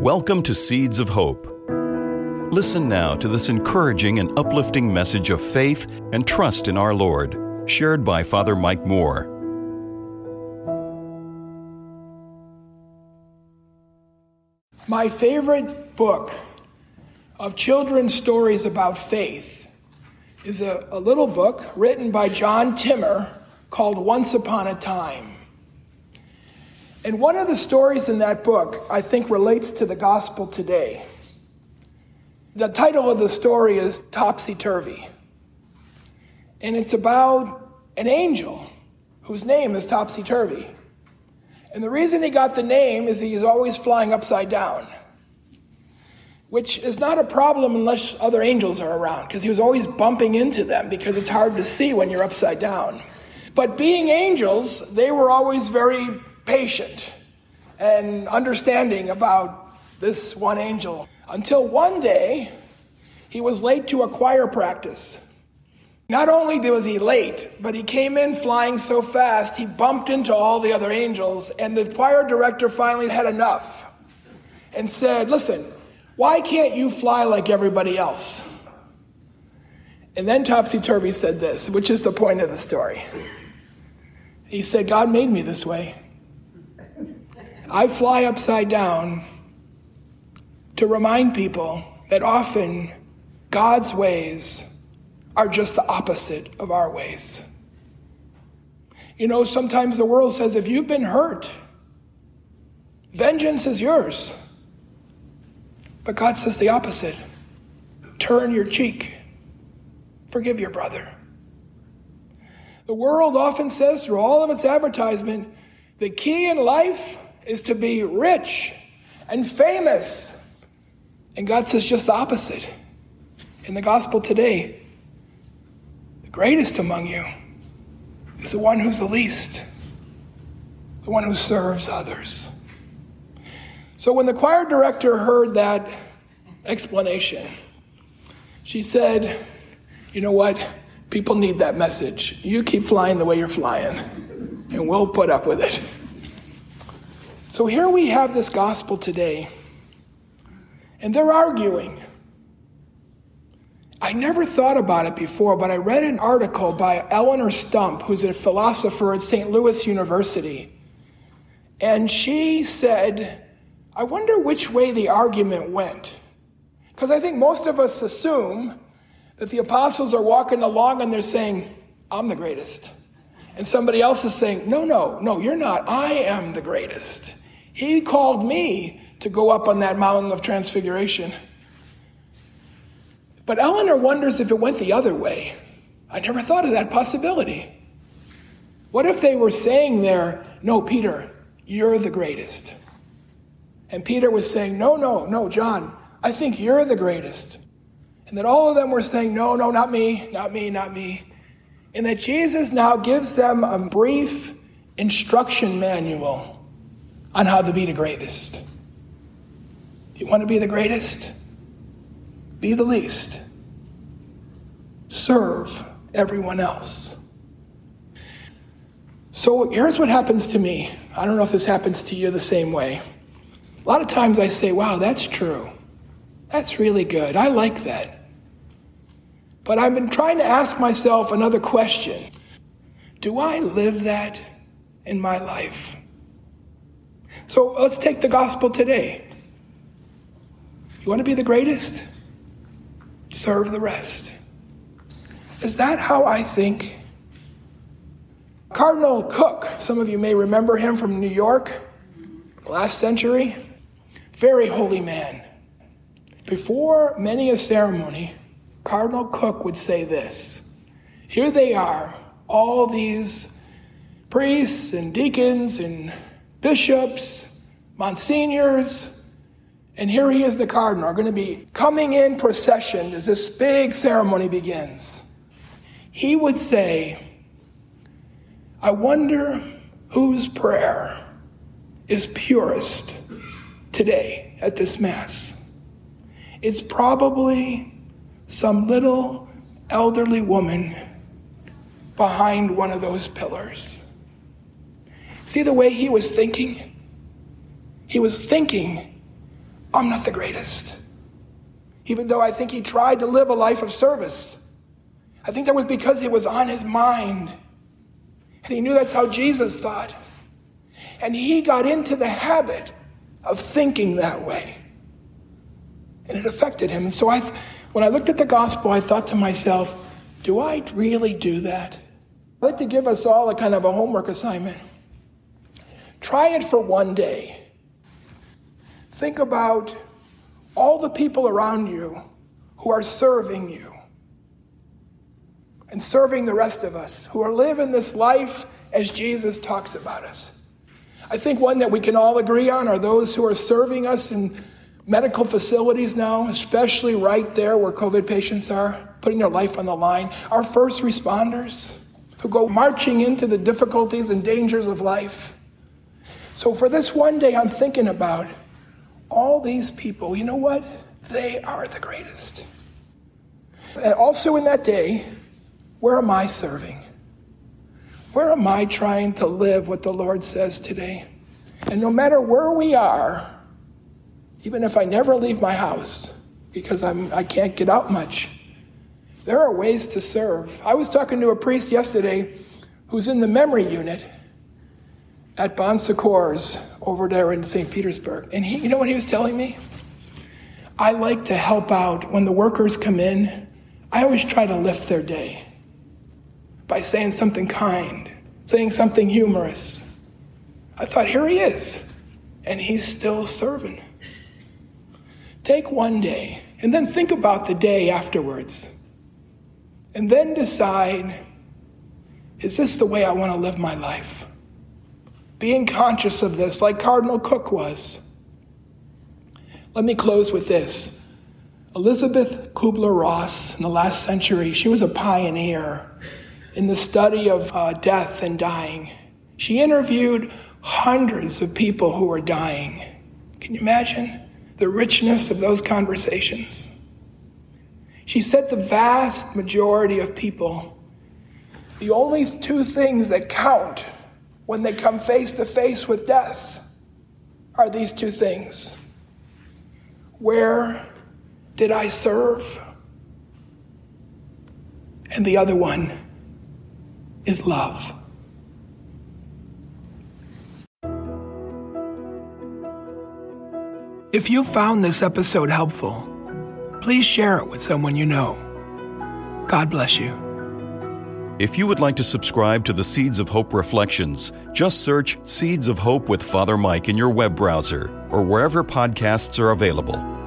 Welcome to Seeds of Hope. Listen now to this encouraging and uplifting message of faith and trust in our Lord, shared by Father Mike Moore. My favorite book of children's stories about faith is a, a, little book written by John Timmer called Once Upon a Time. And one of the stories in that book, I think, relates to the gospel today. The title of the story is Topsy Turvy. And it's about an angel whose name is Topsy Turvy. And the reason he got the name is he's always flying upside down, which is not a problem unless other angels are around, because he was always bumping into them because it's hard to see when you're upside down. But being angels, they were always very patient and understanding about this one angel until one day he was late to a choir practice. Not only was he late, but he came in flying so fast he bumped into all the other angels, and the choir director finally had enough and said, Listen, why can't you fly like everybody else? And then Topsy Turvy said this, which is the point of the story. He said, God made me this way. I fly upside down to remind people that often God's ways are just the opposite of our ways. You know, sometimes the world says if you've been hurt, vengeance is yours. But God says the opposite turn your cheek, forgive your brother. The world often says through all of its advertisement the key in life is to be rich and famous. And God says just the opposite. In the gospel today, the greatest among you is the one who's the least, the one who serves others. So when the choir director heard that explanation, she said, You know what? People need that message. You keep flying the way you're flying, and we'll put up with it. So here we have this gospel today, and they're arguing. I never thought about it before, but I read an article by Eleonore Stump, who's a philosopher at St. Louis University. And she said, I wonder which way the argument went. Because I think most of us assume that the apostles are walking along and they're saying, I'm the greatest. And somebody else is saying, No, no, no, you're not. I am the greatest. He called me to go up on that mountain of transfiguration. But Eleonore wonders if it went the other way. I never thought of that possibility. What if they were saying there, No, Peter, you're the greatest? And Peter was saying, No, no, no, John, I think you're the greatest. And that all of them were saying, No, no, not me, not me, not me. And that Jesus now gives them a brief instruction manual on how to be the greatest. You want to be the greatest? Be the least. Serve everyone else. So here's what happens to me. I don't know if this happens to you the same way. A lot of times I say, wow, that's true. That's really good. I like that. But I've been trying to ask myself another question Do I live that in my life? So let's take the gospel today. You want to be the greatest? Serve the rest. Is that how I think? Cardinal Cooke, some of you may remember him from New York, last century. Very holy man. Before many a ceremony, Cardinal Cooke would say this Here they are, all these priests and deacons and bishops, monsignors, and here he is, the cardinal, are going to be coming in procession as this big ceremony begins. He would say, I wonder whose prayer is purest today at this Mass. It's probably some little elderly woman behind one of those pillars. See the way he was thinking? He was thinking I'm not the greatest. Even though I think he tried to live a life of service. I think that was because it was on his mind. And he knew that's how Jesus thought. And he got into the habit of thinking that way. And it affected him. And so I, when I looked at the gospel, I thought to myself, do I really do that? I'd like to give us all a kind of a homework assignment. Try it for one day. Think about all the people around you who are serving you and serving the rest of us who are living this life as Jesus talks about us. I think one that we can all agree on are those who are serving us in medical facilities now, especially right there where COVID patients are, putting their life on the line. Our first responders who go marching into the difficulties and dangers of life. So for this one day, I'm thinking about all these people. You know what? They are the greatest. And also in that day, where am I serving? Where am I trying to live what the Lord says today? And no matter where we are, even if I never leave my house because I'm, I can't get out much, there are ways to serve. I was talking to a priest yesterday who's in the memory unit at Bon Secours over there in St. Petersburg. And he, you know what he was telling me? I like to help out when the workers come in. I always try to lift their day by saying something kind, saying something humorous. I thought, here he is, and he's still serving. Take one day and then think about the day afterwards. And then decide is this the way I want to live my life? Being conscious of this, like Cardinal Cooke was. Let me close with this. Elisabeth Kübler-Ross in the last century, she was a pioneer in the study of uh, death and dying. She interviewed hundreds of people who were dying. Can you imagine the richness of those conversations? She said the vast majority of people, the only two things that count when they come face to face with death are these two things. Where did I serve? And the other one is love. If you found this episode helpful, please share it with someone you know. God bless you. If you would like to subscribe to the Seeds of Hope Reflections, just search Seeds of Hope with Father Mike in your web browser or wherever podcasts are available.